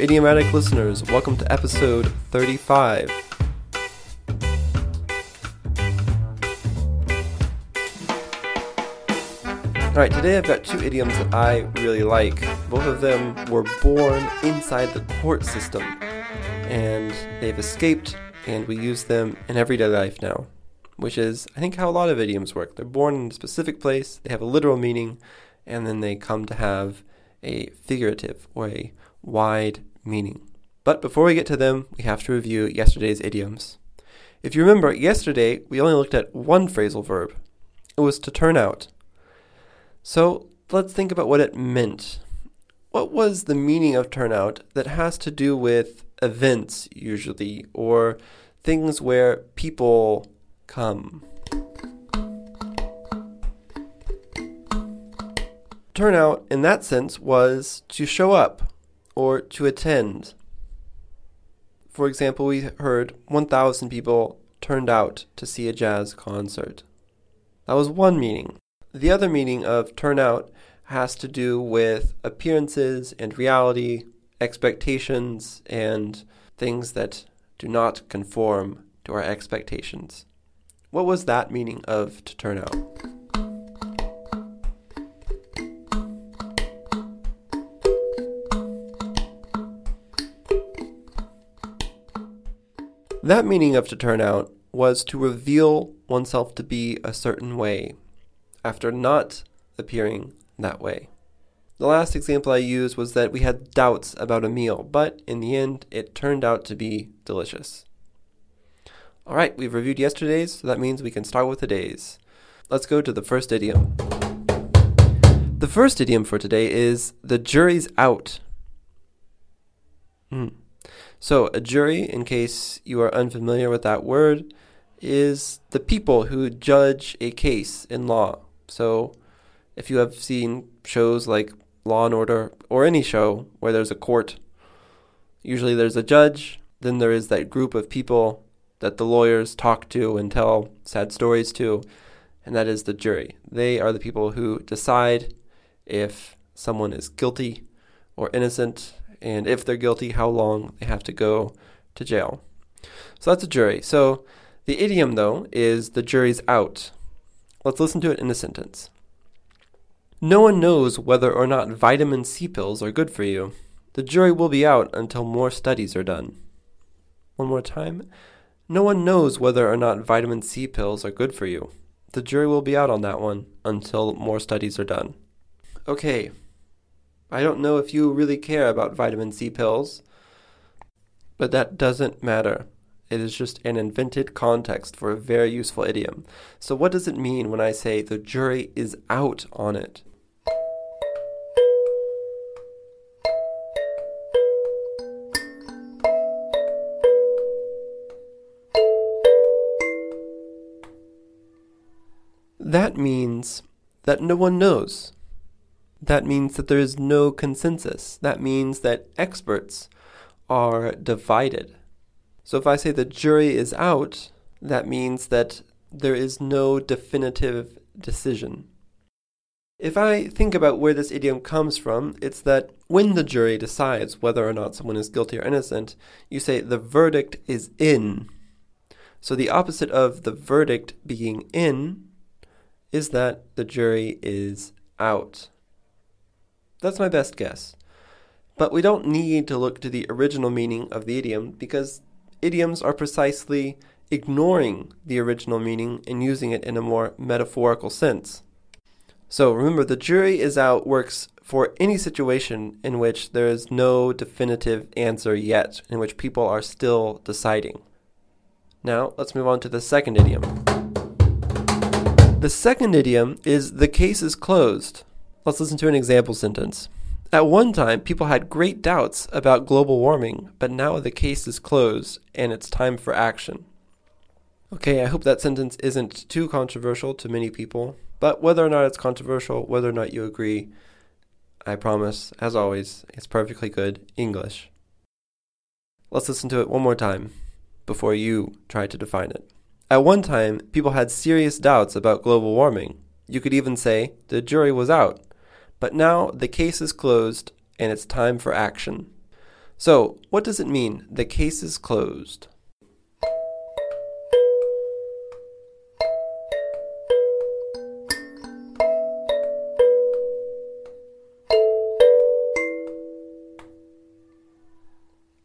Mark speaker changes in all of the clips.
Speaker 1: idiomatic listeners. Welcome to episode 35. Alright, today I've got two idioms that I really like. Both of them were born inside the court system, and they've escaped, and we use them in everyday life now, which is, I think, how a lot of idioms work. They're born in a specific place, they have a literal meaning, and then they come to have a figurative or a wide meaning. But before we get to them, we have to review yesterday's idioms. If you remember, yesterday we only looked at one phrasal verb. It was to turn out. So let's think about what it meant. What was the meaning of turnout that has to do with events, usually, or things where people come? Turnout, in that sense, was to show up or to attend. For example, we heard 1,000 people turned out to see a jazz concert. That was one meaning. The other meaning of turnout has to do with appearances and reality, expectations, and things that do not conform to our expectations. What was that meaning of to turn out? That meaning of to turn out was to reveal oneself to be a certain way after not appearing that way. The last example I used was that we had doubts about a meal, but in the end, it turned out to be delicious. All right, we've reviewed yesterday's, so that means we can start with today's. Let's go to the first idiom. The first idiom for today is the jury's out. Hmm. So, a jury, in case you are unfamiliar with that word, is the people who judge a case in law. So, if you have seen shows like Law and Order or any show where there's a court, usually there's a judge, then there is that group of people that the lawyers talk to and tell sad stories to, and that is the jury. They are the people who decide if someone is guilty or innocent and if they're guilty, how long they have to go to jail. So that's a jury. So the idiom, though, is the jury's out. Let's listen to it in a sentence. No one knows whether or not vitamin C pills are good for you. The jury will be out until more studies are done. One more time. No one knows whether or not vitamin C pills are good for you. The jury will be out on that one until more studies are done. Okay, I don't know if you really care about vitamin C pills, but that doesn't matter. It is just an invented context for a very useful idiom. So, what does it mean when I say the jury is out on it? That means that no one knows that means that there is no consensus. That means that experts are divided. So if I say the jury is out, that means that there is no definitive decision. If I think about where this idiom comes from, it's that when the jury decides whether or not someone is guilty or innocent, you say the verdict is in. So the opposite of the verdict being in is that the jury is out. That's my best guess. But we don't need to look to the original meaning of the idiom because idioms are precisely ignoring the original meaning and using it in a more metaphorical sense. So remember, the jury is out works for any situation in which there is no definitive answer yet, in which people are still deciding. Now, let's move on to the second idiom. The second idiom is the case is closed. Let's listen to an example sentence. At one time, people had great doubts about global warming, but now the case is closed and it's time for action. Okay, I hope that sentence isn't too controversial to many people, but whether or not it's controversial, whether or not you agree, I promise, as always, it's perfectly good English. Let's listen to it one more time before you try to define it. At one time, people had serious doubts about global warming. You could even say the jury was out but now the case is closed and it's time for action. So, what does it mean? The case is closed.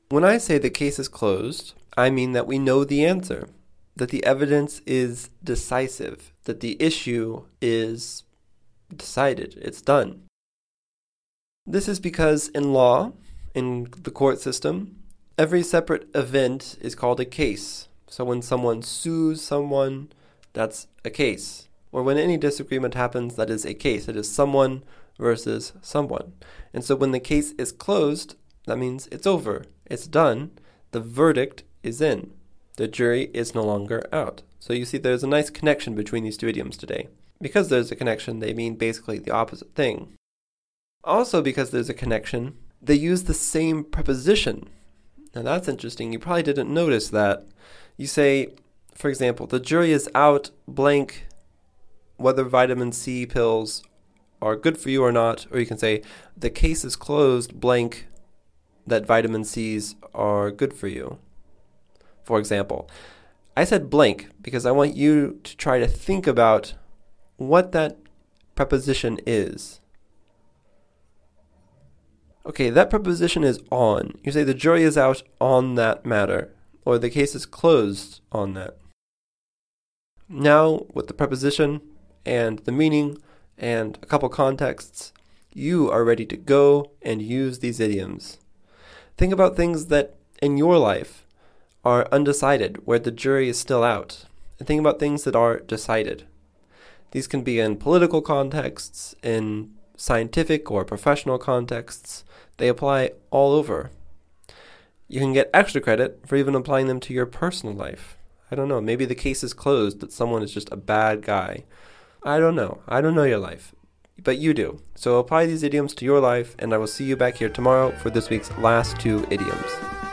Speaker 1: When I say the case is closed, I mean that we know the answer, that the evidence is decisive, that the issue is decided, it's done. This is because in law, in the court system, every separate event is called a case. So when someone sues someone, that's a case. Or when any disagreement happens, that is a case. It is someone versus someone. And so when the case is closed, that means it's over. It's done. The verdict is in. The jury is no longer out. So you see, there's a nice connection between these two idioms today. Because there's a connection, they mean basically the opposite thing. Also, because there's a connection, they use the same preposition. Now that's interesting. You probably didn't notice that. You say, for example, the jury is out blank whether vitamin C pills are good for you or not, or you can say the case is closed blank that vitamin C's are good for you. For example, I said blank because I want you to try to think about what that preposition is. Okay, that preposition is on. You say the jury is out on that matter, or the case is closed on that. Now, with the preposition and the meaning and a couple contexts, you are ready to go and use these idioms. Think about things that in your life are undecided, where the jury is still out. And think about things that are decided. These can be in political contexts, in scientific or professional contexts. They apply all over. You can get extra credit for even applying them to your personal life. I don't know. Maybe the case is closed that someone is just a bad guy. I don't know. I don't know your life but you do. So apply these idioms to your life, and I will see you back here tomorrow for this week's last two idioms.